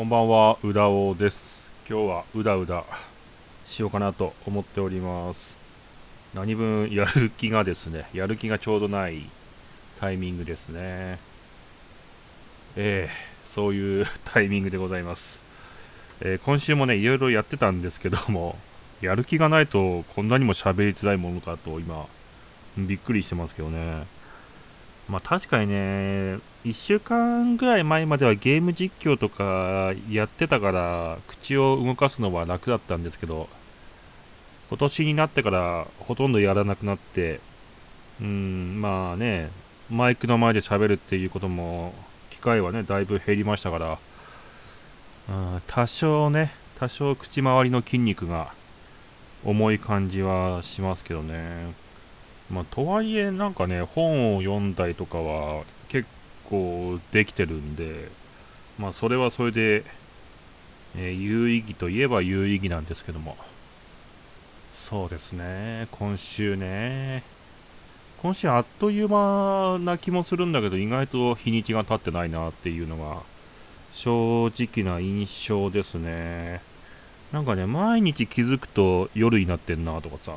こんばんは、うだおです。今日はうだうだしようかなと思っております。何分やる気がですね、やる気がちょうどないタイミングですね。ええそういうタイミングでございます。えー今週もね、いろいろやってたんですけども、やる気がないとこんなにも喋りづらいものかと今、びっくりしてますけどね。まあ確かにね、1週間ぐらい前まではゲーム実況とかやってたから、口を動かすのは楽だったんですけど、今年になってからほとんどやらなくなって、うん、まあね、マイクの前で喋るっていうことも、機会はね、だいぶ減りましたから、うん、多少ね、多少口周りの筋肉が重い感じはしますけどね。まあ、とはいえ、なんかね、本を読んだりとかは結構できてるんで、まあ、それはそれで、えー有意義といえば有意義なんですけども。そうですね、今週ね。今週あっという間な気もするんだけど、意外と日にちが経ってないなっていうのが、正直な印象ですね。なんかね、毎日気づくと夜になってんなとかさ、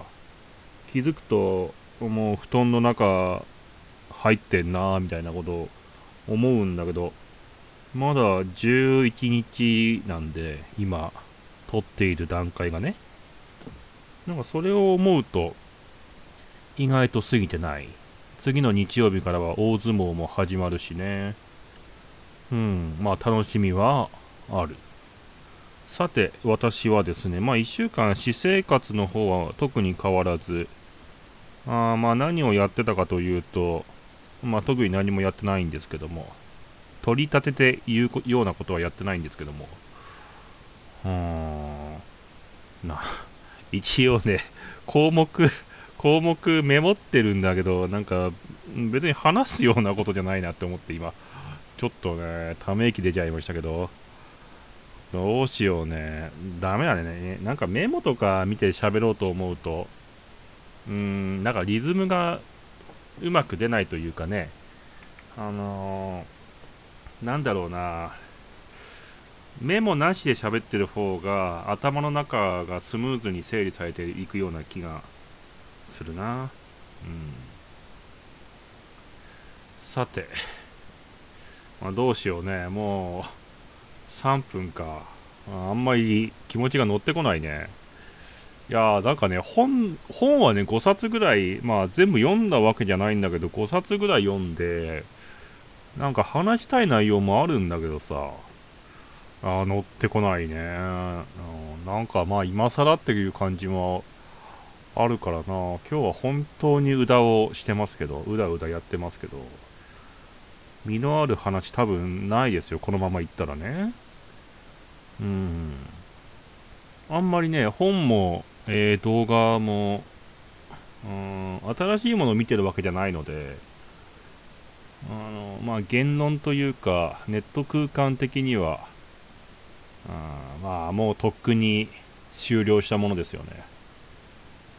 気づくともう布団の中入ってんなみたいなことを思うんだけど、まだ11日なんで、今、撮っている段階がね。なんかそれを思うと、意外と過ぎてない。次の日曜日からは大相撲も始まるしね。うん、まあ楽しみはある。さて、私はですね、まあ1週間私生活の方は特に変わらず、あまあ何をやってたかというと、まあ特に何もやってないんですけども、取り立てて言うようなことはやってないんですけども、うーん、な、一応ね、項目、項目メモってるんだけど、なんか別に話すようなことじゃないなって思って今、ちょっとね、ため息出ちゃいましたけど、どうしようね。ダメだね。なんかメモとか見て喋ろうと思うと、うーん、なんかリズムがうまく出ないというかね、あのーなんだろうな、メモなしで喋ってる方が頭の中がスムーズに整理されていくような気がするな。うん。さて、まあ、どうしようね。もう3分か。ああんまり気持ちが乗ってこないね。いやなんかね本、本はね、5冊ぐらい、まあ全部読んだわけじゃないんだけど、5冊ぐらい読んで、なんか話したい内容もあるんだけどさ、あー乗ってこないね。なんかまあ今更っていう感じもあるからな。今日は本当にうだをしてますけど、うだうだやってますけど、身のある話多分ないですよ、このまま行ったらね。うん。あんまりね、本も、えー動画も、うん、新しいものを見てるわけじゃないので、あの、まあ、言論というか、ネット空間的には、あまあ、もうとっくに終了したものですよね。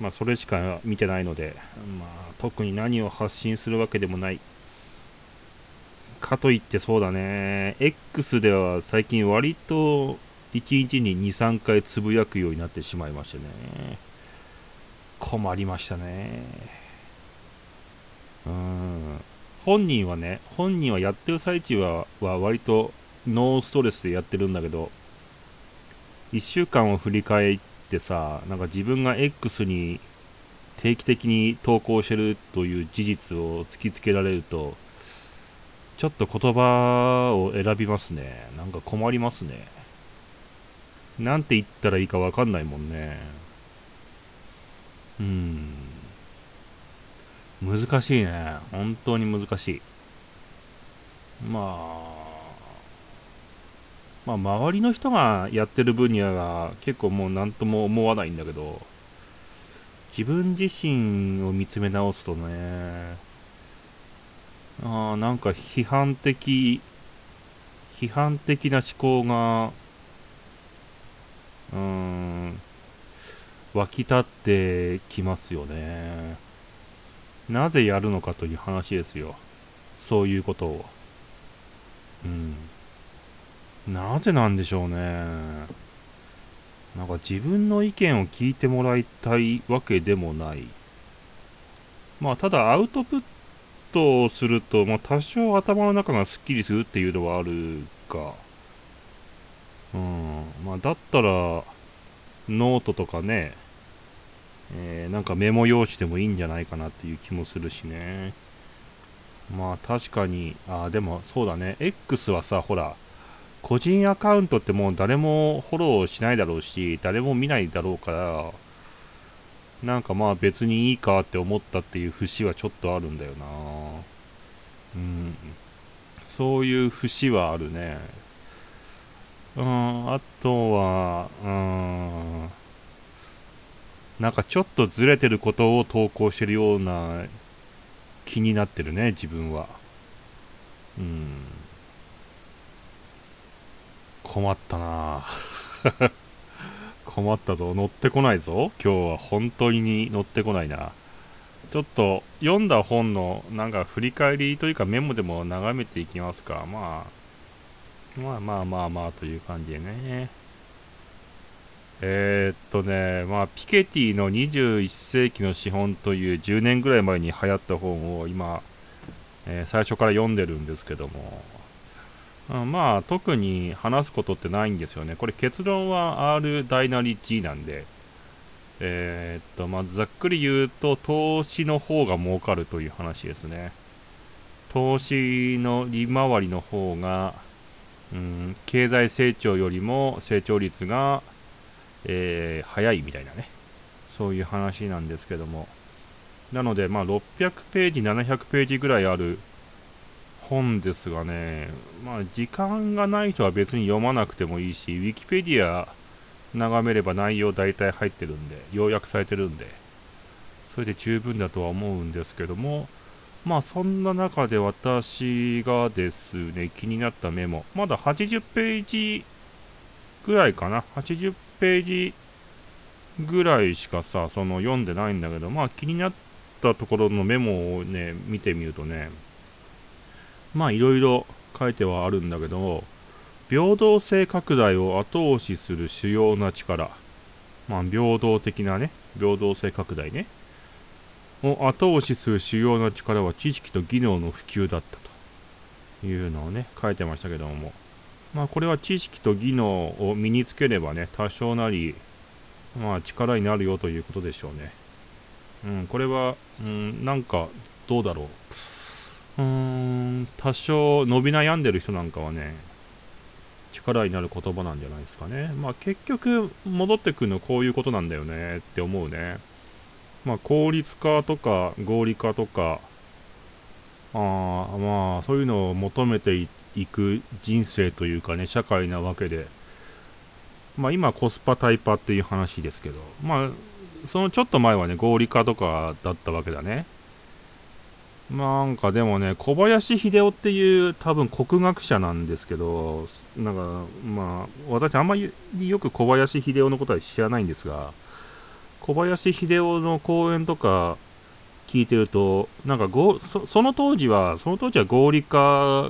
まあ、それしか見てないので、まあ、特に何を発信するわけでもない。かといってそうだね、X では最近割と1日に2、3回つぶやくようになってしまいましてね。困りましたね。うん。本人はね、本人はやってる最中はは割とノーストレスでやってるんだけど、1週間を振り返ってさ、なんか自分が X に定期的に投稿してるという事実を突きつけられると、ちょっと言葉を選びますね。なんか困りますね。なんて言ったらいいかわかんないもんね。うん。難しいね。本当に難しい。まあ、まあ、周りの人がやってる分には結構もう何とも思わないんだけど、自分自身を見つめ直すとね、ああ、なんか批判的、批判的な思考が、うーん、湧き立ってきますよね。なぜやるのかという話ですよ。そういうことを。うん。なぜなんでしょうね。なんか自分の意見を聞いてもらいたいわけでもない。まあ、ただアウトプットをすると、まあ、多少頭の中がすっきりするっていうのはあるか。うん。まあ、だったら、ノートとかね、えー、なんかメモ用紙でもいいんじゃないかなっていう気もするしね。まあ確かに、あ、でもそうだね。X はさ、ほら、個人アカウントってもう誰もフォローしないだろうし、誰も見ないだろうから、なんかまあ別にいいかって思ったっていう節はちょっとあるんだよな。うん。そういう節はあるね。うん、あとは、うん、なんかちょっとずれてることを投稿してるような気になってるね、自分は。うん。困ったな 困ったぞ。乗ってこないぞ。今日は本当に乗ってこないな。ちょっと読んだ本のなんか振り返りというかメモでも眺めていきますか。まあ、まあまあまあまあという感じでね。えー、っとね、まあ、ピケティの21世紀の資本という10年ぐらい前に流行った本を今、えー、最初から読んでるんですけども、うん、まあ、特に話すことってないんですよね。これ結論は R 大なり G なんで、えー、っと、まあ、ざっくり言うと、投資の方が儲かるという話ですね。投資の利回りの方が、経済成長よりも成長率がえー、早いみたいなね、そういう話なんですけども、なので、まあ、600ページ、700ページぐらいある本ですがね、まあ、時間がない人は別に読まなくてもいいし、ウィキペディア眺めれば内容大体入ってるんで、要約されてるんで、それで十分だとは思うんですけども、まあそんな中で私がですね、気になったメモ、まだ80ページぐらいかな、80ページぐらいしかさ、その読んでないんだけど、まあ気になったところのメモをね、見てみるとね、まあいろいろ書いてはあるんだけど、平等性拡大を後押しする主要な力、まあ平等的なね、平等性拡大ね、を後押しする主要な力は知識と技能の普及だったというのをね、書いてましたけども、まあ、これは知識と技能を身につければね、多少なり、まあ、力になるよということでしょうね。うん、これは、うん、なんか、どうだろう。うーん、多少伸び悩んでる人なんかはね、力になる言葉なんじゃないですかね。まあ結局戻ってくるのこういうことなんだよねって思うね。まあ効率化とか合理化とか、あまあそういうのを求めていく人生というかね、社会なわけで、まあ今コスパタイパっていう話ですけど、まあそのちょっと前はね、合理化とかだったわけだね。なんかでもね、小林秀夫っていう多分国学者なんですけど、なんかまあ私あんまりよく小林秀夫のことは知らないんですが、小林秀夫の講演とか聞いてると、なんかそその当時は、その当時は合理化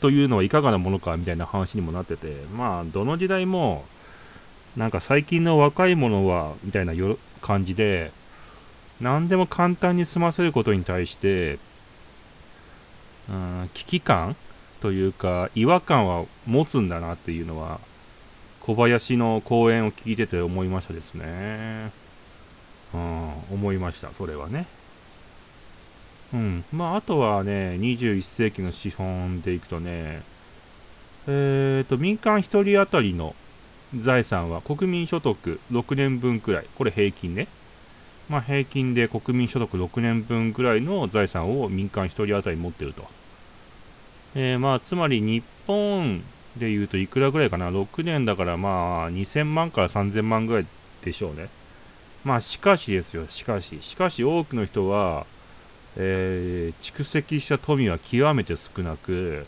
というのはいかがなものかみたいな話にもなってて、まあ、どの時代も、なんか最近の若い者は、みたいな感じで、何でも簡単に済ませることに対して、うん、危機感というか、違和感は持つんだなっていうのは、小林の講演を聞いてて思いましたですね。うん、思いました、それはね。うん。まあ、あとはね、21世紀の資本でいくとね、えっ、ー、と、民間1人当たりの財産は国民所得6年分くらい。これ平均ね。まあ、平均で国民所得6年分くらいの財産を民間1人当たり持ってると。えー、まあ、つまり日本で言うといくらぐらいかな？6年だからまあ、2000万から3000万ぐらいでしょうね。まあ、しかしですよ、しかし。しかし多くの人は、えー、蓄積した富は極めて少なく、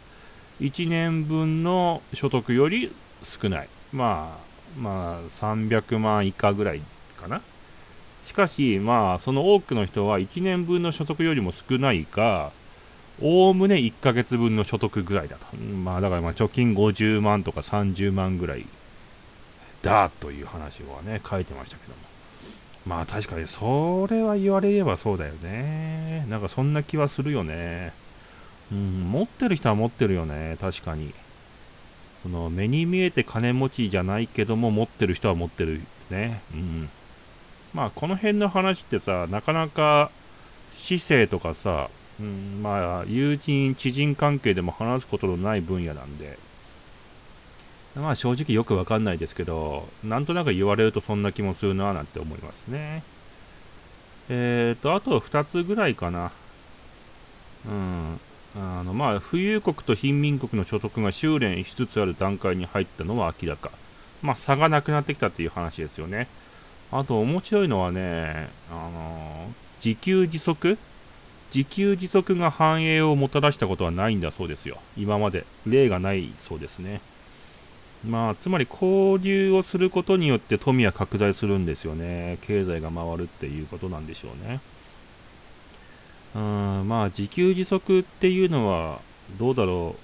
1年分の所得より少ない。まあ、まあ、300万以下ぐらいかな？しかし、まあ、その多くの人は1年分の所得よりも少ないか、おおむね1ヶ月分の所得ぐらいだと。まあだからまあ貯金50万とか30万ぐらいだという話はね、書いてましたけども。まあ確かにそれは言われればそうだよね。なんかそんな気はするよね。うん、持ってる人は持ってるよね、確かに。その目に見えて金持ちじゃないけども持ってる人は持ってるね。うん。まあこの辺の話ってさ、なかなか姿勢とかさ、うん、まあ友人、知人関係でも話すことのない分野なんで、まあ正直よくわかんないですけど、なんとなく言われるとそんな気もするななんて思いますね。えっ、ー、と、あと2つぐらいかな。うん。あの、まあ、富裕国と貧民国の所得が修練しつつある段階に入ったのは明らか。まあ、差がなくなってきたっていう話ですよね。あと、面白いのはね、あのー、自給自足自給自足が繁栄をもたらしたことはないんだそうですよ。今まで。例がないそうですね。まあ、つまり交流をすることによって富は拡大するんですよね。経済が回るっていうことなんでしょうね。うん、まあ、自給自足っていうのは、どうだろ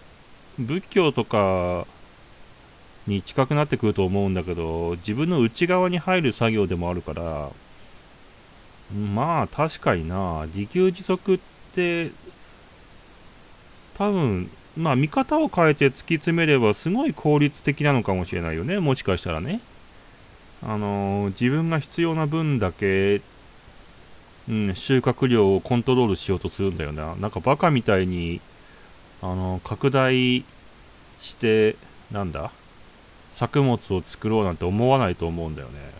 う。仏教とかに近くなってくると思うんだけど、自分の内側に入る作業でもあるから、まあ、確かにな、自給自足って、多分、まあ見方を変えて突き詰めればすごい効率的なのかもしれないよね。もしかしたらね。あのー、自分が必要な分だけ、うん、収穫量をコントロールしようとするんだよな。なんかバカみたいに、あのー、拡大して、なんだ作物を作ろうなんて思わないと思うんだよね。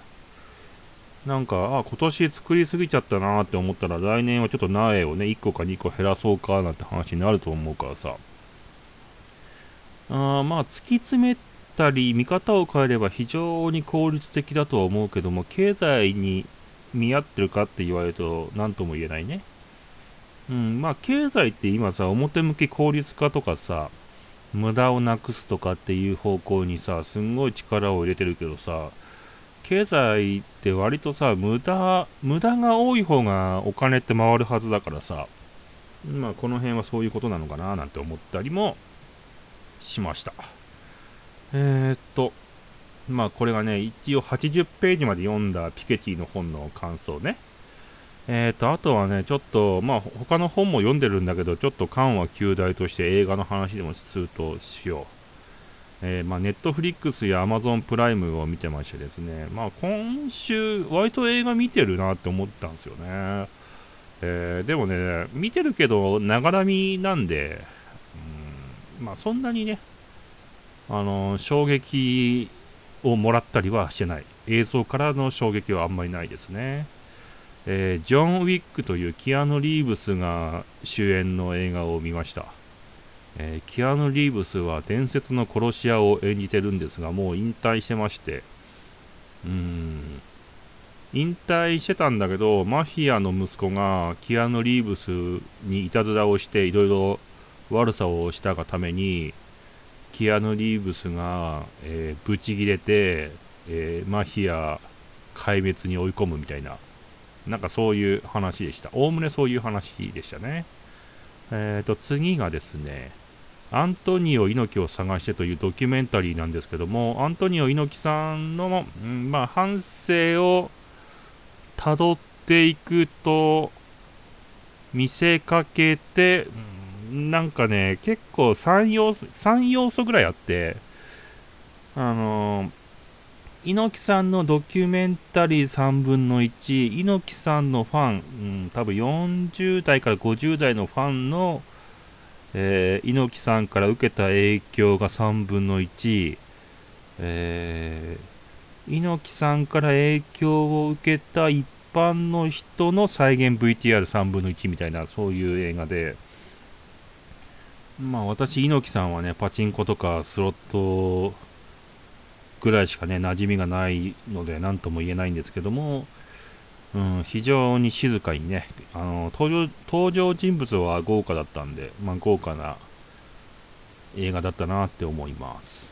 なんか、あ、今年作りすぎちゃったなって思ったら、来年はちょっと苗をね、1個か2個減らそうかなんて話になると思うからさ。あまあ、突き詰めたり、見方を変えれば非常に効率的だとは思うけども、経済に見合ってるかって言われると、何とも言えないね。うん、まあ、経済って今さ、表向き効率化とかさ、無駄をなくすとかっていう方向にさ、すんごい力を入れてるけどさ、経済って割とさ、無駄、無駄が多い方がお金って回るはずだからさ、まあこの辺はそういうことなのかななんて思ったりもしました。えー、っと、まあこれがね、一応80ページまで読んだピケティの本の感想ね。えー、と、あとはね、ちょっと、まあ、他の本も読んでるんだけど、ちょっと緩和旧大として映画の話でもするとしよう。えー、まあ、ネットフリックスやアマゾンプライムを見てましてですね、まあ、今週、割と映画見てるなって思ったんですよね。えー、でもね、見てるけど、ながらみなんで、うん、まあ、そんなにね、あの衝撃をもらったりはしてない。映像からの衝撃はあんまりないですね。えー、ジョン・ウィックというキアヌ・リーブスが主演の映画を見ました。えー、キアヌ・リーブスは伝説の殺し屋を演じてるんですが、もう引退してまして、うーん、引退してたんだけど、マフィアの息子がキアヌ・リーブスにいたずらをしていろいろ悪さをしたがために、キアヌ・リーブスが、えー、ブチギレて、えー、マフィア壊滅に追い込むみたいな、なんかそういう話でした。おおむねそういう話でしたね。え、ー、と、次がですね、アントニオ猪木を探してというドキュメンタリーなんですけども、アントニオ猪木さんの、うん、まあ、反省をたどっていくと見せかけて、うん、なんかね、結構3要素 ,3 要素ぐらいあって、あのー、猪木さんのドキュメンタリー3分の1、猪木さんのファン、うん、多分40代から50代のファンのえー、猪木さんから受けた影響が3分の1、えー、猪木さんから影響を受けた一般の人の再現 VTR3 分の1みたいなそういう映画で。まあ私猪木さんはねパチンコとかスロットぐらいしかね馴染みがないので何とも言えないんですけどもうん、非常に静かにね、あの登場登場人物は豪華だったんで、まあ、豪華な映画だったなって思います。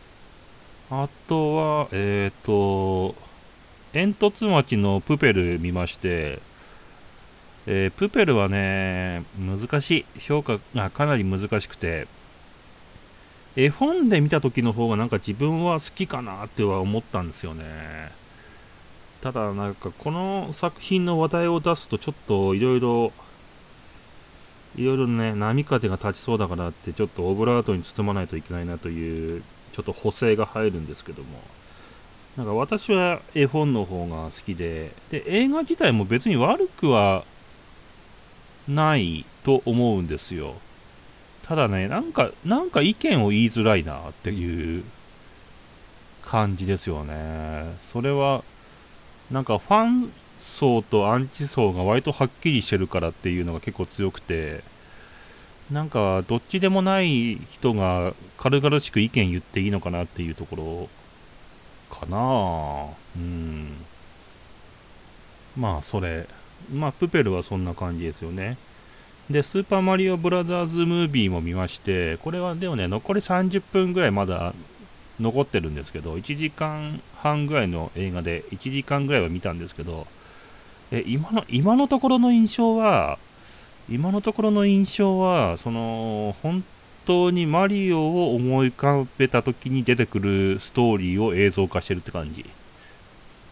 あとは、えっ、ー、と、煙突町のプペル見まして、えー、プペルはね、難しい。評価がかなり難しくて、絵本で見た時の方がなんか自分は好きかなっては思ったんですよね。ただなんかこの作品の話題を出すとちょっといろいろいろいろね波風が立ちそうだからってちょっとオブラートに包まないといけないなというちょっと補正が入るんですけどもなんか私は絵本の方が好きでで映画自体も別に悪くはないと思うんですよただね、なんか、なんか意見を言いづらいなっていう感じですよね。それは、なんかファン層とアンチ層が割とはっきりしてるからっていうのが結構強くて、なんかどっちでもない人が軽々しく意見言っていいのかなっていうところかなうん。まあそれ、まあプペルはそんな感じですよね。で、スーパーマリオブラザーズムービーも見まして、これはでもね、残り30分ぐらいまだ残ってるんですけど、1時間半ぐらいの映画で、1時間ぐらいは見たんですけど、え今の今のところの印象は、今のところの印象は、その、本当にマリオを思い浮かべた時に出てくるストーリーを映像化してるって感じ。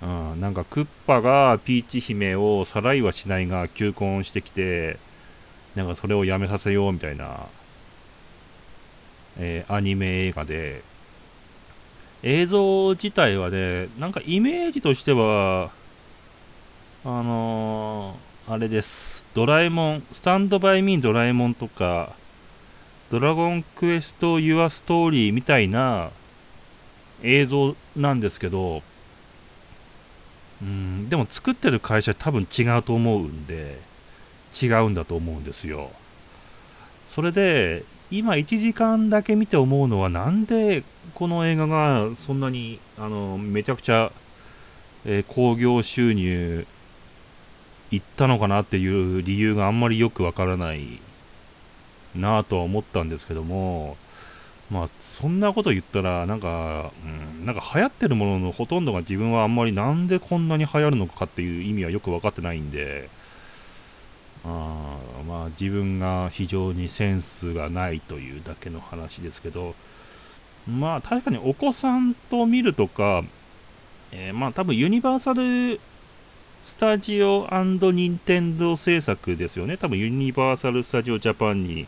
うん、なんかクッパがピーチ姫をさらいはしないが求婚してきて、なんかそれをやめさせようみたいな、えー、アニメ映画で、映像自体はね、なんかイメージとしては、あのー、あれです。ドラえもん、スタンドバイミードラえもんとか、ドラゴンクエストユアストーリーみたいな映像なんですけど、うん、でも作ってる会社多分違うと思うんで、違うんだと思うんですよ。それで、今1時間だけ見て思うのは、なんでこの映画がそんなにあのめちゃくちゃ興、えー、行収入いったのかなっていう理由があんまりよくわからないなぁとは思ったんですけども、まあ、そんなこと言ったら、なんか、うん、なんか流行ってるもののほとんどが自分はあんまりなんでこんなに流行るのかっていう意味はよく分かってないんで、あまあ自分が非常にセンスがないというだけの話ですけどまあ確かにお子さんと見るとか、えー、まあ多分ユニバーサルスタジオ任天堂制作ですよね。多分ユニバーサル・スタジオ・ジャパンに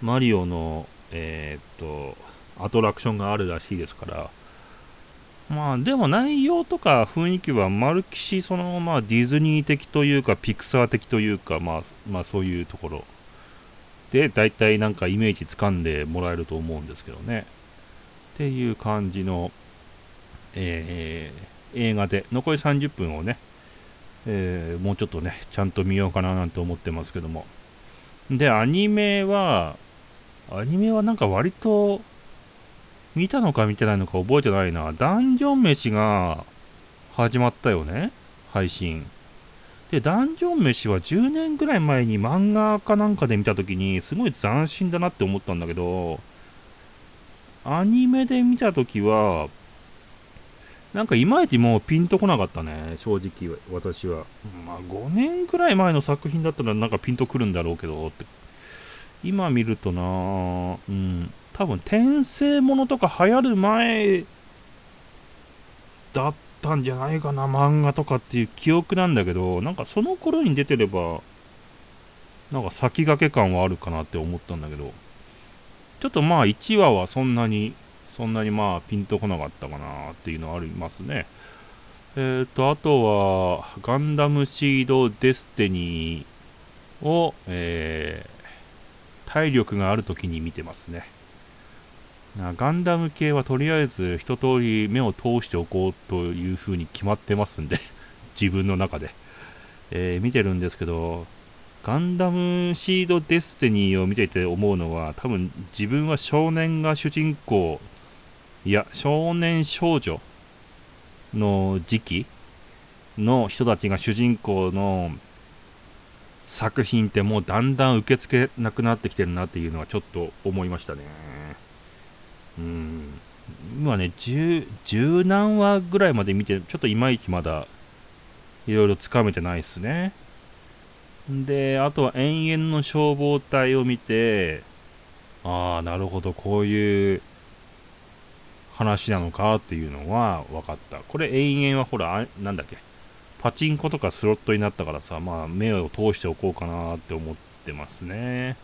マリオのえー、っとアトラクションがあるらしいですからまあでも内容とか雰囲気はまるきしそのまあディズニー的というかピクサー的というかまあまあそういうところ。で大体なんかイメージつかんでもらえると思うんですけどね。っていう感じの、えー、映画で。残り30分をね、えー、もうちょっとねちゃんと見ようかななんて思ってますけども。でアニメはアニメはなんか割と見たのか見てないのか覚えてないな。ダンジョン飯が始まったよね。配信。で、ダンジョン飯は10年ぐらい前に漫画かなんかで見たときに、すごい斬新だなって思ったんだけど、アニメで見たときは、なんかいまいちもうピンとこなかったね、正直私は。まあ5年ぐらい前の作品だったらなんかピンとくるんだろうけどって。今見るとなうん、多分転生ものとか流行る前だったんじゃないかな漫画とかっていう記憶なんだけどなんかその頃に出てればなんか先駆け感はあるかなって思ったんだけどちょっとまあ1話はそんなにそんなにまあピンとこなかったかなっていうのはありますね。えっ、ー、とあとはガンダムシードデスティニーを、えー、体力がある時に見てますね。ガンダム系はとりあえず一通り目を通しておこうというふうに決まってますんで 自分の中で、えー、見てるんですけど、ガンダムシードデスティニーを見ていて思うのは、多分自分は少年が主人公、いや、少年少女の時期の人たちが主人公の作品ってもうだんだん受け付けなくなってきてるなっていうのはちょっと思いましたね。うん。今ね、十、何話ぐらいまで見て、ちょっといまいちまだ、いろいろつかめてないっすね。で、あとは延々の消防隊を見て、ああ、なるほど、こういう話なのかっていうのは分かった。これ延々はほら、なんだっけ、パチンコとかスロットになったからさ、まあ目を通しておこうかなって思ってますね。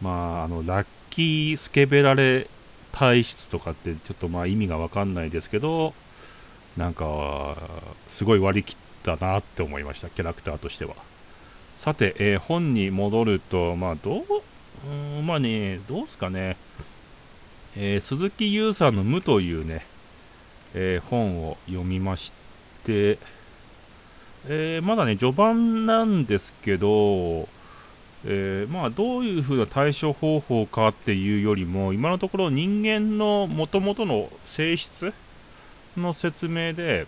まあ、あの、ラッキースケベラレ体質とかってちょっとまあ意味が分かんないですけど、なんか、すごい割り切ったなって思いました、キャラクターとしては。さて、えー、本に戻ると、まあ、どう、うん、まあね、どうすかね、えー、鈴木優さんの無というね、えー、本を読みまして、えまだね、序盤なんですけど、えまあ、どういう風な対処方法かっていうよりも、今のところ人間のもともとの性質の説明で、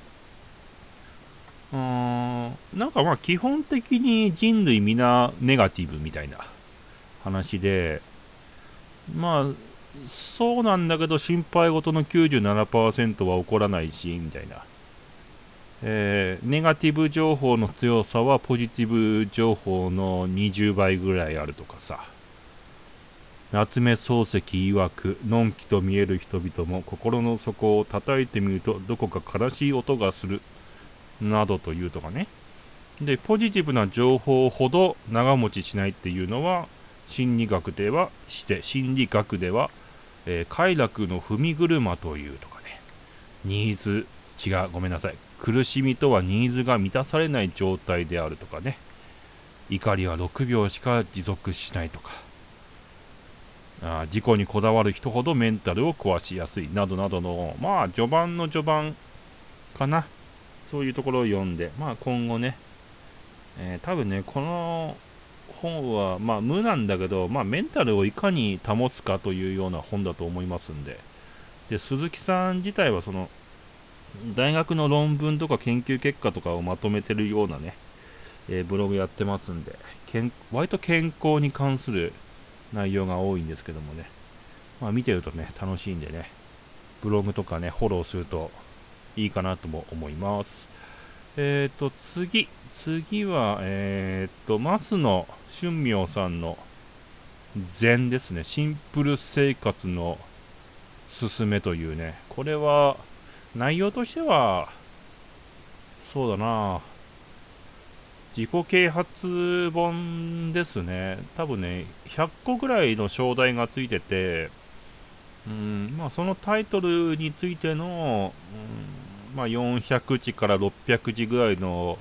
うーん、なんかまあ基本的に人類皆ネガティブみたいな話で、まあ、そうなんだけど心配事の97%は起こらないし、みたいな。えー、ネガティブ情報の強さはポジティブ情報の20倍ぐらいあるとかさ。夏目漱石曰く、のんきと見える人々も心の底を叩いてみるとどこか悲しい音がするなどというとかね。で、ポジティブな情報ほど長持ちしないっていうのは、心理学ではして、心理学では、えー、快楽の踏み車というとかね。ニーズ、違う、ごめんなさい。苦しみとはニーズが満たされない状態であるとかね。怒りは6秒しか持続しないとか。あ事故にこだわる人ほどメンタルを壊しやすいなどなどの、まあ、序盤の序盤かな。そういうところを読んで、まあ、今後ね、えー、多分ね、この本は、まあ、無なんだけど、まあ、メンタルをいかに保つかというような本だと思いますんで、で鈴木さん自体はその大学の論文とか研究結果とかをまとめてるようなね、えー、ブログやってますんでけん、割と健康に関する内容が多いんですけどもね、まあ、見てるとね、楽しいんでね、ブログとかね、フォローするといいかなとも思います。えっ、ー、と、次、次は、えっ、ー、と、増野春明さんの禅ですね。シンプル生活のすすめというね。これは、内容としては、そうだな。自己啓発本ですね。多分ね、100個ぐらいの章題がついてて、うんまあ、そのタイトルについての、うんまあ、400字から600字ぐらいの、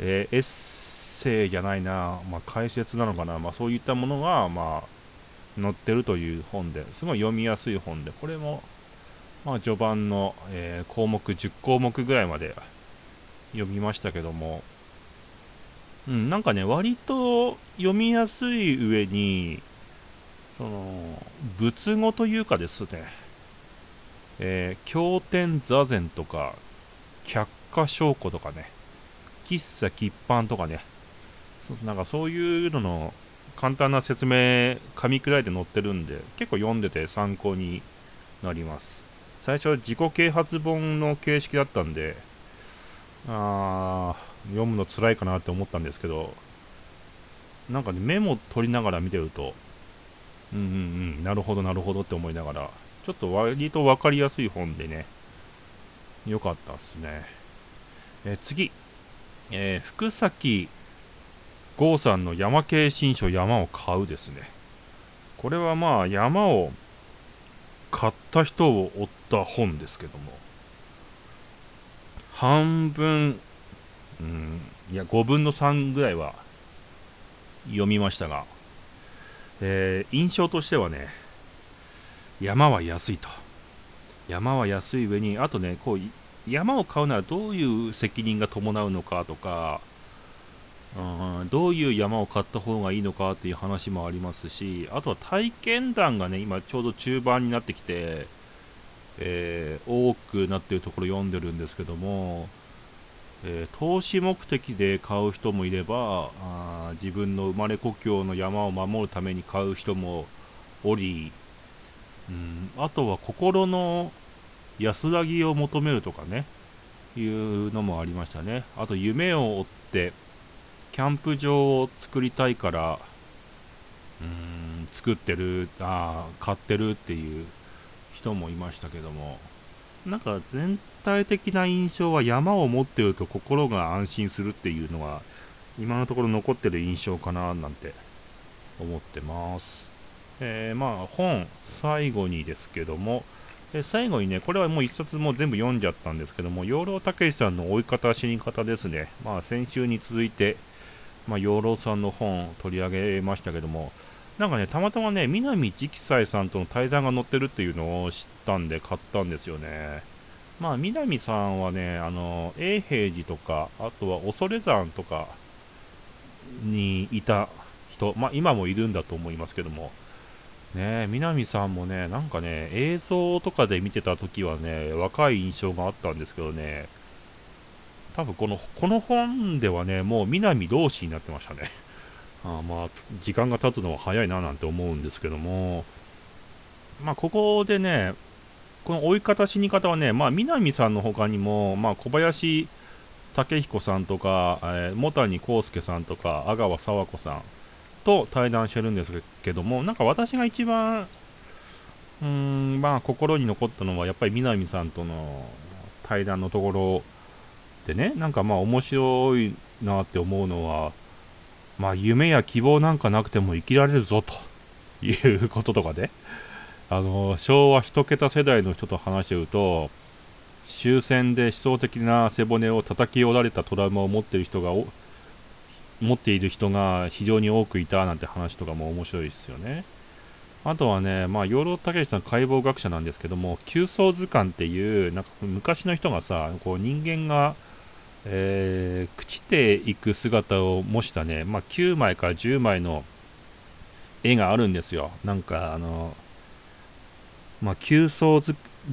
えー、エッセイじゃないな、まあ、解説なのかな、まあ、そういったものが、まあ、載ってるという本ですごい読みやすい本で、これも、まあ、序盤の、えー、項目10項目ぐらいまで読みましたけども、うん、なんかね、割と読みやすい上に、その、仏語というかですね、えー、経典座禅とか、却下証拠とかね、喫茶喫飯とかね、なんかそういうのの簡単な説明、噛み砕いて載ってるんで、結構読んでて参考になります。最初は自己啓発本の形式だったんで、あ読むの辛いかなって思ったんですけど、なんかね、メモ取りながら見てると、うんうんうん、なるほどなるほどって思いながら、ちょっと割と分かりやすい本でね、良かったっすね。え次、えー、福崎剛さんの山系新書山を買うですね。これはまあ山を買った人を追った本ですけども、半分、うん、いや5分の3ぐらいは読みましたが、えー、印象としてはね、山は安いと。山は安い上に、あとね、こう、山を買うならどういう責任が伴うのかとか、うん、どういう山を買った方がいいのかっていう話もありますし、あとは体験談がね、今ちょうど中盤になってきて、えー、多くなっているところ読んでるんですけども、えー、投資目的で買う人もいればあ自分の生まれ故郷の山を守るために買う人もおり、うん、あとは心の安らぎを求めるとかね、いうのもありましたね。あと夢を追ってキャンプ場を作りたいからうん作ってるあ買ってるっていう人もいましたけどもなんか全体的な印象は山を持っていると心が安心するっていうのは今のところ残ってる印象かななんて思ってます。えー、まあ本最後にですけども、え最後にね、これはもう一冊も全部読んじゃったんですけども、養老たけしさんの追い方、死に方ですね。まあ先週に続いて、まあ養老さんの本取り上げましたけども、なんかね、たまたまね、南直斎さんとの対談が載ってるっていうのを知ったんで買ったんですよね。まあ、南さんはね、あの、永平寺とか、あとは恐山とかにいた人、まあ、今もいるんだと思いますけども、ね南さんもね、なんかね、映像とかで見てた時はね、若い印象があったんですけどね、多分この、この本ではね、もう南同士になってましたね。あまあ、時間が経つのは早いななんて思うんですけども、まあ、ここでね、この追い方、死に方はね、まあ、南さんの他にも、まあ、小林武彦さんとか、えー、茂谷幸介さんとか、阿川佐和子さんと対談してるんですけども、なんか私が一番、うーん、まあ、心に残ったのは、やっぱり南さんとの対談のところでね、なんかまあ、面白いなって思うのは、まあ、夢や希望なんかなくても生きられるぞということとかで、あの昭和1桁世代の人と話してると、終戦で思想的な背骨を叩き折られたトラウマを持っている人が持っている人が非常に多くいたなんて話とかも面白いですよね。あとはね、まあ、養老孟司さん解剖学者なんですけども、急走図鑑っていう、なんか昔の人がさ、こう人間がえー、朽ちていく姿を模したね、まあ、9枚から10枚の絵があるんですよ。なんかあの、まあ、急走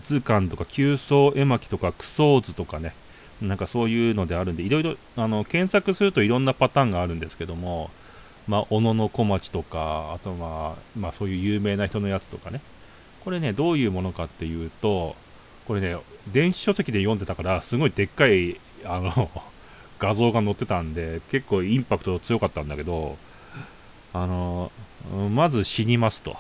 図鑑とか急走絵巻とかクソ図とかね、なんかそういうのであるんで、いろいろあの検索するといろんなパターンがあるんですけども、まあ、小野小町とか、あとまあ、まあ、そういう有名な人のやつとかね、これね、どういうものかっていうと、これね、電子書籍で読んでたから、すごいでっかいあの 画像が載ってたんで、結構インパクト強かったんだけど、あの、まず死にますと。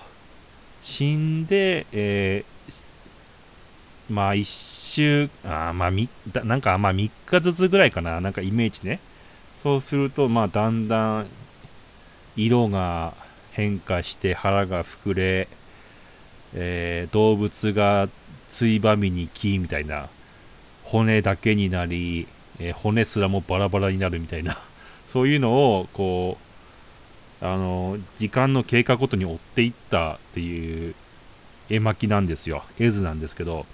死んで、えー、まあ一週、あまあみ、なんかまあ3日ずつぐらいかな、なんかイメージね。そうすると、まあだんだん色が変化して腹が膨れ、えー、動物がついばみに木みたいな骨だけになり、えー、骨すらもバラバラになるみたいな。そういうのをこうあの時間の経過ごとに追っていったっていう絵巻なんですよ。絵図なんですけど。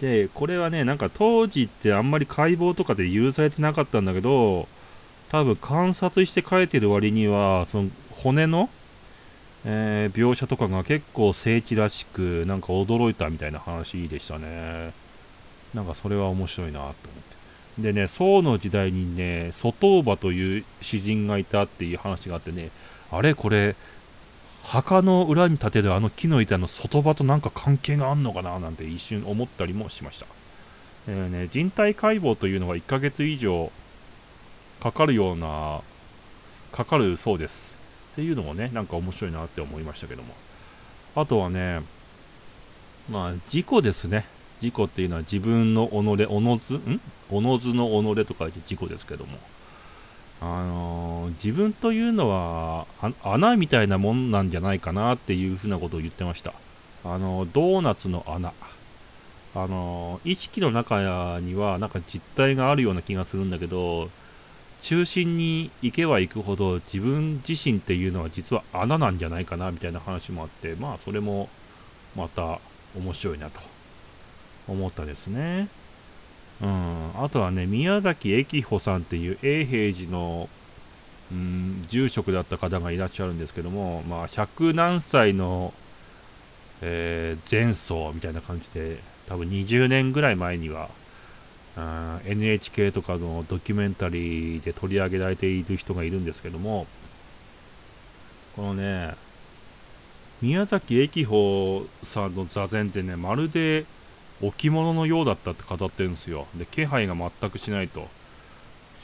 でこれはねなんか当時ってあんまり解剖とかで許されてなかったんだけど多分観察して書いてる割にはその骨の、えー、描写とかが結構精緻らしくなんか驚いたみたいな話でしたね。なんかそれは面白いなと思って。でね、宋の時代にね、外馬という詩人がいたっていう話があってね、あれこれ、墓の裏に立てるあの木の板の外場となんか関係があんのかななんて一瞬思ったりもしました。えーね、人体解剖というのが1ヶ月以上かかるような、かかるそうです。っていうのもね、なんか面白いなって思いましたけども。あとはね、まあ、事故ですね。自己っていうのは自分の己、おのず、ん？おのずの己と書いて自己ですけども、あのー、自分というのは穴みたいなもんなんじゃないかなっていうふうなことを言ってました。あのー、ドーナツの穴。あのー、意識の中にはなんか実体があるような気がするんだけど、中心に行けば行くほど自分自身っていうのは実は穴なんじゃないかなみたいな話もあって、まあそれもまた面白いなと思ったですね。うん、あとはね、宮崎駅穂さんっていう永平寺の、うん、住職だった方がいらっしゃるんですけども、まあ、100何歳の、えー、前奏みたいな感じで、多分20年ぐらい前には、NHK とかのドキュメンタリーで取り上げられている人がいるんですけども、このね、宮崎駅穂さんの座禅ってね、まるで置物のようだったって語ってるんですよ。で、気配が全くしないと。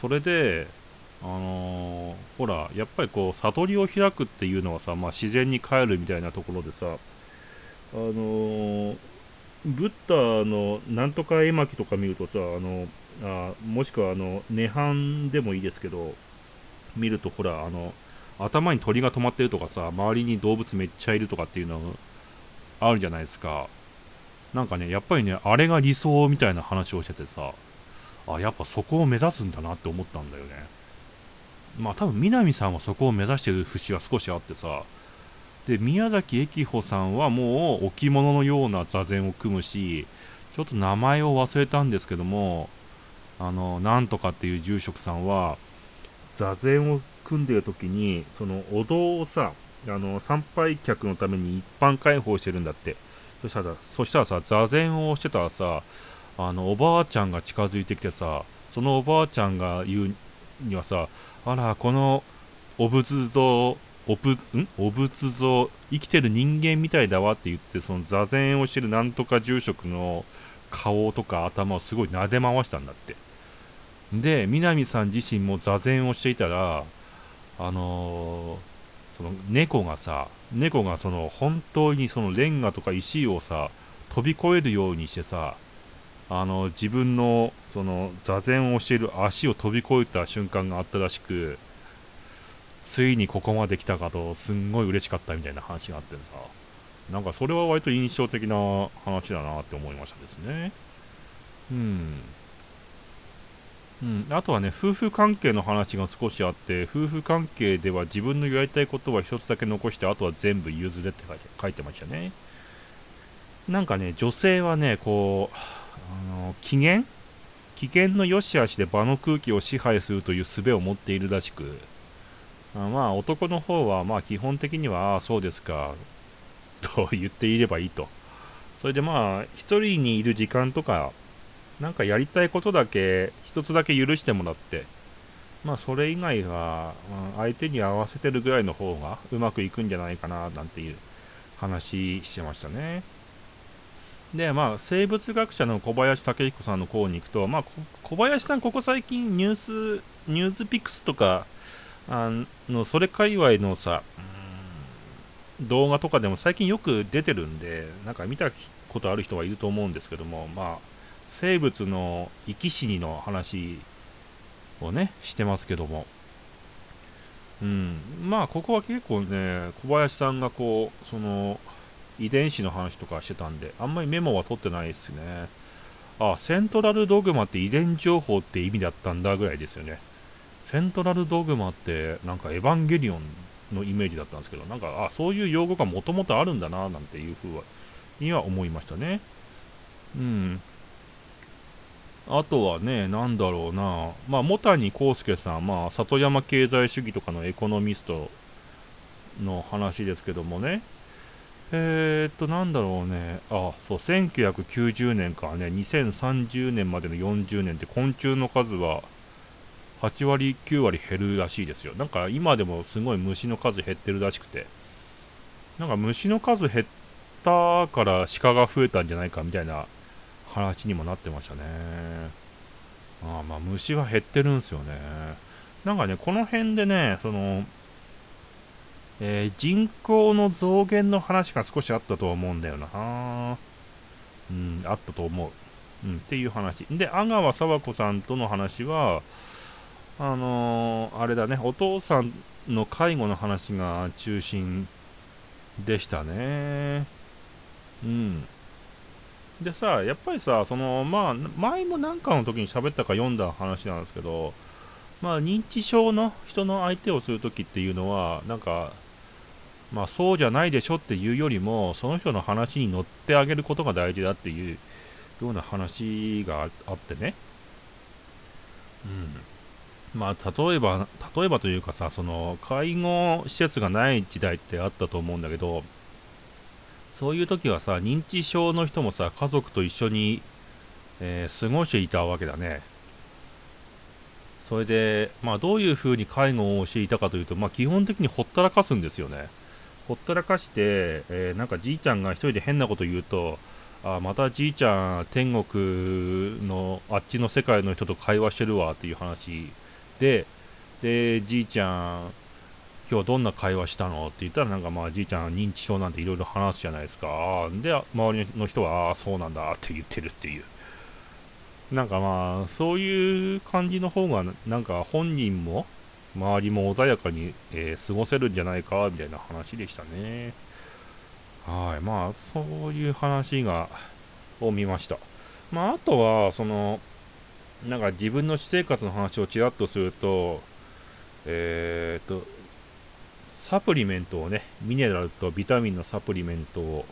それで、あのーほらやっぱりこう悟りを開くっていうのはさ、まあ、自然に帰るみたいなところでさあのーブッダのなんとか絵巻とか見るとさあのあもしくはあの涅槃でもいいですけど見るとほらあの頭に鳥が止まってるとかさ周りに動物めっちゃいるとかっていうのあるじゃないですかなんかねやっぱりねあれが理想みたいな話をしててさあやっぱそこを目指すんだなって思ったんだよね。まあ多分南さんはそこを目指してる節が少しあってさで宮崎駅穂さんはもう置物のような座禅を組むしちょっと名前を忘れたんですけどもあのなんとかっていう住職さんは座禅を組んでる時にそのお堂をさあの参拝客のために一般開放してるんだって。そしたらそしたらさ座禅をしてたらさあのおばあちゃんが近づいてきてさそのおばあちゃんが言うにはさあらこのお仏像おぶん？お仏像生きてる人間みたいだわって言ってその座禅をしてるなんとか住職の顔とか頭をすごい撫で回したんだって。で南さん自身も座禅をしていたらあのーその猫がさ猫がその本当にそのレンガとか石をさ飛び越えるようにしてさあの自分のその座禅をしている足を飛び越えた瞬間があったらしくついにここまで来たかとすんごい嬉しかったみたいな話があってさなんかそれは割と印象的な話だなって思いましたですね。うん。うん、あとはね、夫婦関係の話が少しあって、夫婦関係では自分のやりたいことは一つだけ残して、あとは全部譲れって書いて書いてましたね。なんかね、女性はね、こう、あの機嫌？機嫌の良し悪しで場の空気を支配するという術を持っているらしく、あまあ男の方はまあ基本的には、ああ、そうですか、と言っていればいいと。それでまあ、一人にいる時間とか、なんかやりたいことだけ、一つだけ許してもらって、まあそれ以外は、うん相手に合わせてるぐらいの方がうまくいくんじゃないかな、なんていう話してましたね。で、まあ生物学者の小林武彦さんの方に行くと、まあ小林さんここ最近ニュース、ニュースピックスとか、あの、それ界隈のさ、動画とかでも最近よく出てるんで、なんか見たことある人はいると思うんですけども、まあ、生物の生き死にの話をね、してますけども、うん、まあ、ここは結構ね、小林さんがこう、その、遺伝子の話とかしてたんで、あんまりメモは取ってないですね。あ、セントラルドグマって遺伝情報って意味だったんだぐらいですよね。セントラルドグマって、なんかエヴァンゲリオンのイメージだったんですけど、なんか、あ、そういう用語がもともとあるんだな、なんていうふうには思いましたね。うん。あとはね、なんだろうな、まあ、茂谷幸介さん、まあ、里山経済主義とかのエコノミストの話ですけどもね、えー、っと、なんだろうね、あ、そう、1990年からね、2030年までの40年って昆虫の数は8割、9割減るらしいですよ。なんか今でもすごい虫の数減ってるらしくて、なんか虫の数減ったから鹿が増えたんじゃないかみたいな話にもなってましたね。あまあ虫は減ってるんですよね。なんかね、この辺でね、その、えー人口の増減の話が少しあったと思うんだよな。うん、あったと思う。うん、っていう話。で、阿川佐和子さんとの話は、あのーあれだね、お父さんの介護の話が中心でしたね。うん。でさ、やっぱりさ、その、まあ、前も何かの時に喋ったか読んだ話なんですけど、まあ、認知症の人の相手をするときっていうのは、なんか、まあ、そうじゃないでしょっていうよりも、その人の話に乗ってあげることが大事だっていうような話がああってね。うん。まあ、例えば、例えばというかさ、その、介護施設がない時代ってあったと思うんだけど、そういう時はさ、認知症の人もさ、家族と一緒に、えー過ごしていたわけだね。それで、まあ、どういうふうに介護をしていたかというと、まあ、基本的にほったらかすんですよね。ほったらかして、えーなんかじいちゃんが一人で変なこと言うと、あまたじいちゃん、天国のあっちの世界の人と会話してるわっていう話で、でじいちゃん今日どんな会話したの？って言ったらなんかまあじいちゃん認知症なんていろいろ話すじゃないですか。で周りの人はああそうなんだって言ってるっていう。なんかまあそういう感じの方がなんか本人も周りも穏やかに、えー、過ごせるんじゃないかみたいな話でしたね。はい。まあそういう話がを見ました。まああとはそのなんか自分の私生活の話をちらっとするとえー、っとサプリメントをね、ミネラルとビタミンのサプリメントを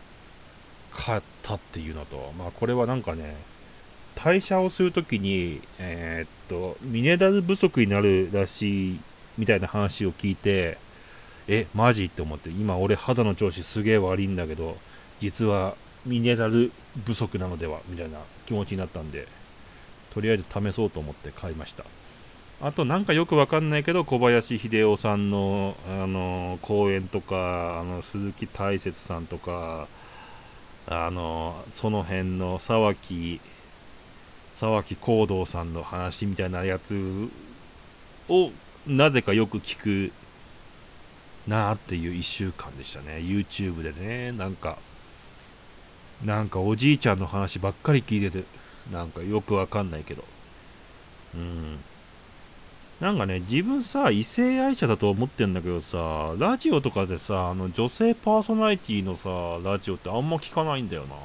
買ったっていうのと、まあこれはなんかね、代謝をするときに、えー、っと、ミネラル不足になるらしいみたいな話を聞いて、え、マジって思って、今俺肌の調子すげえ悪いんだけど、実はミネラル不足なのではみたいな気持ちになったんで、とりあえず試そうと思って買いました。あとなんかよくわかんないけど小林秀夫さんのあの講演とかあの鈴木大雪さんとかあのその辺の沢木沢木幸堂さんの話みたいなやつをなぜかよく聞くなあっていう1週間でしたね。YouTube でねなんかなんかおじいちゃんの話ばっかり聞いててなんかよくわかんないけど。うん。なんかね、自分さ、異性愛者だと思ってんだけどさ、ラジオとかでさ、あの女性パーソナリティのさ、ラジオってあんま聞かないんだよな。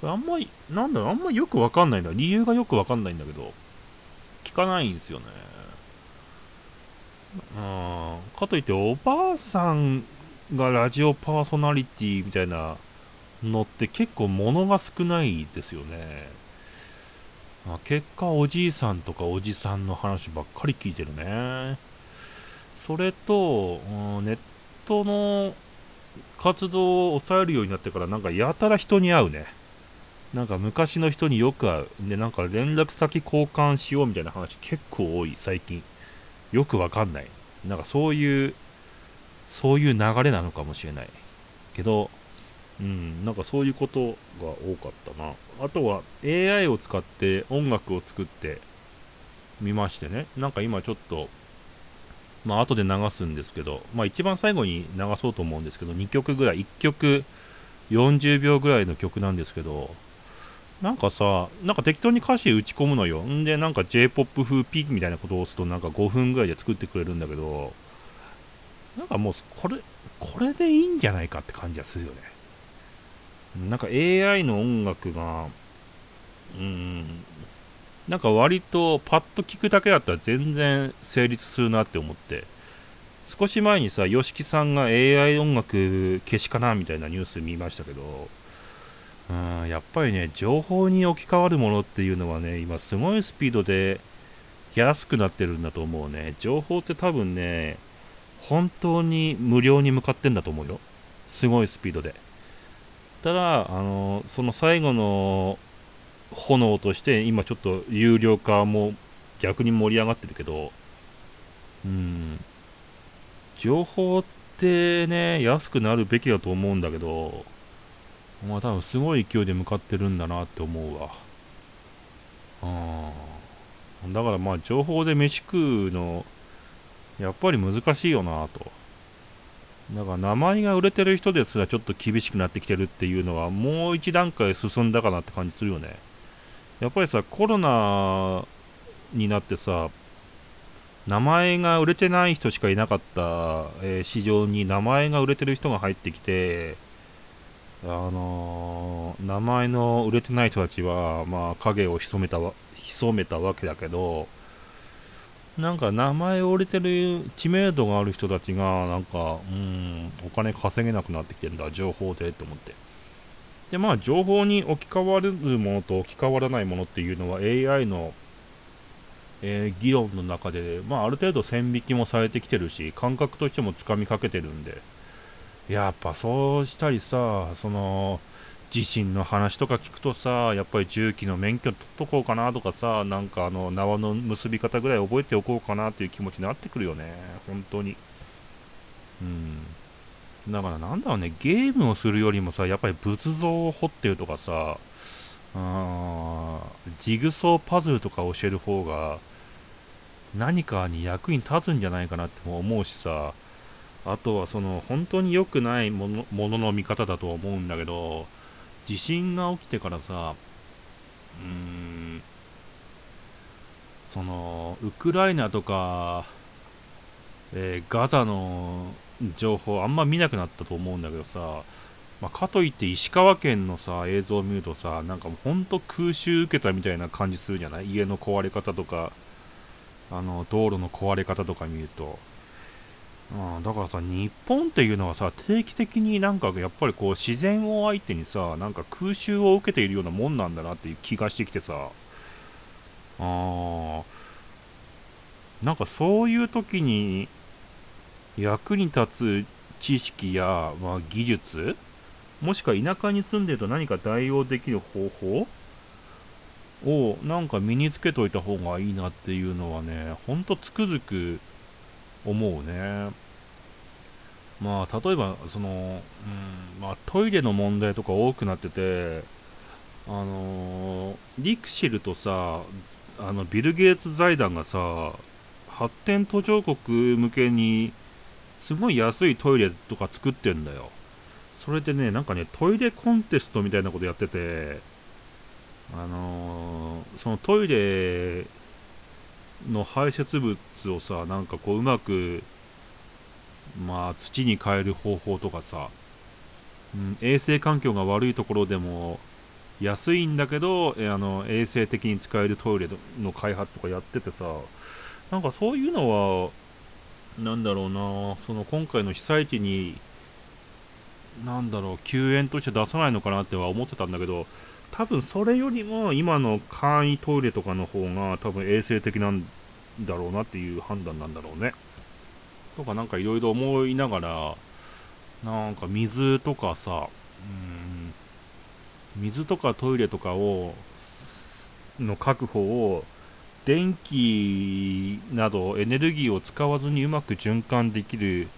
これあんまり、なんだろう、あんまよくわかんないんだ。理由がよくわかんないんだけど、聞かないんですよね。うん。かといって、おばあさんがラジオパーソナリティみたいなのって結構物が少ないですよね。まあ、結果おじいさんとかおじさんの話ばっかり聞いてるね。それと、うん、ネットの活動を抑えるようになってからなんかやたら人に会うね。なんか昔の人によく会う。でなんか連絡先交換しようみたいな話結構多い最近。よくわかんない。なんかそういうそういう流れなのかもしれない。けどうん、なんかそういうことが多かったな。あとは AI を使って音楽を作ってみましてね。なんか今ちょっと、まあ後で流すんですけど、まあ一番最後に流そうと思うんですけど、2曲ぐらい、1曲40秒ぐらいの曲なんですけど、なんかさ、なんか適当に歌詞打ち込むのよ。んで、なんか J-POP 風ピークみたいなことを押すと、なんか5分ぐらいで作ってくれるんだけど、なんかもう、これ、これでいいんじゃないかって感じがするよね。なんか AI の音楽が、うん、なんか割とパッと聞くだけだったら全然成立するなって思って、少し前にさ、YOSHIKI さんが AI 音楽消しかなみたいなニュース見ましたけど、うん、やっぱりね、情報に置き換わるものっていうのはね、今すごいスピードで安くなってるんだと思うね。情報って多分ね、本当に無料に向かってんだと思うよ。すごいスピードで。ただ、あのその最後の炎として今ちょっと有料化も逆に盛り上がってるけど、うん、情報ってね、安くなるべきだと思うんだけど、まあ多分すごい勢いで向かってるんだなって思うわ。うん。だからまあ情報で飯食うの、やっぱり難しいよなと。だから名前が売れてる人ですらちょっと厳しくなってきてるっていうのはもう一段階進んだかなって感じするよね。やっぱりさ、コロナになってさ、名前が売れてない人しかいなかった、えー、市場に名前が売れてる人が入ってきて、あのー、名前の売れてない人たちは、まあ、影を潜めたわ潜めたわけだけど、なんか名前を売れてる知名度がある人たちが、なんか、うん、お金稼げなくなってきてるんだ、情報でと思って。で、まあ、情報に置き換わるものと置き換わらないものっていうのは AI の、えー、議論の中で、まあ、ある程度線引きもされてきてるし、感覚としてもつかみかけてるんで、やっぱそうしたりさ、その、地震の話とか聞くとさ、やっぱり重機の免許取っとこうかなとかさ、なんかあの縄の結び方ぐらい覚えておこうかなっていう気持ちになってくるよね、本当に。うん。だからなんだろうね、ゲームをするよりもさ、やっぱり仏像を彫ってるとかさ、あジグソーパズルとか教える方が、何かに役に立つんじゃないかなっても思うしさあとはその本当に良くないものものの見方だと思うんだけど地震が起きてからさうーんそのウクライナとか、えー、ガザの情報あんま見なくなったと思うんだけどさ、まあ、かといって石川県のさ映像を見るとさなんかもうほんと空襲受けたみたいな感じするじゃない？家の壊れ方とかあの道路の壊れ方とか見ると、うん、だからさ日本っていうのはさ定期的になんかやっぱりこう自然を相手にさなんか空襲を受けているようなもんなんだなっていう気がしてきてさ。あなんかそういう時に役に立つ知識や、まあ、技術もしくは田舎に住んでると何か代用できる方法をなんか身につけといた方がいいなっていうのはね、ほんとつくづく思うね。まあ、例えば、その、うん、まあ、トイレの問題とか多くなってて、あのー、リクシルとさ、あの、ビル・ゲイツ財団がさ、発展途上国向けに、すごい安いトイレとか作ってんだよ。それでね、なんかね、トイレコンテストみたいなことやってて、あのー、そのトイレの排泄物をさなんかこううまくまあ土に変える方法とかさ、うん、衛生環境が悪いところでも安いんだけどあの衛生的に使えるトイレの開発とかやっててさなんかそういうのはなんだろうなその今回の被災地になんだろう救援として出さないのかなっては思ってたんだけど多分それよりも今の簡易トイレとかの方が多分衛生的なんだろうなっていう判断なんだろうね。とかなんかいろいろ思いながら、なんか水とかさ、うん、水とかトイレとかを、の確保を電気などエネルギーを使わずにうまく循環できる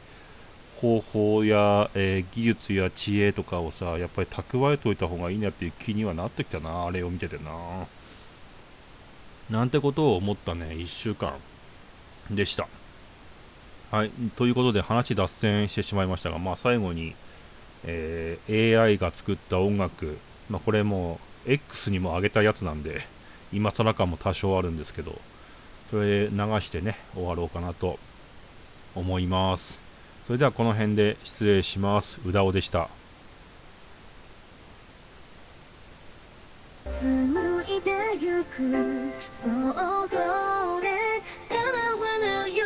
方法や、えー、技術や知恵とかをさ、やっぱり蓄えておいた方がいいなっていう気にはなってきたな、あれを見ててな。なんてことを思ったね、1週間でした。はい、ということで話脱線してしまいましたが、まあ最後に、えー、AI が作った音楽、まあこれも X にも上げたやつなんで、今更感も多少あるんですけど、それ流してね、終わろうかなと思います。それではこの辺で失礼します。うだおでした。紡いでゆく。想像で叶わぬ夢。今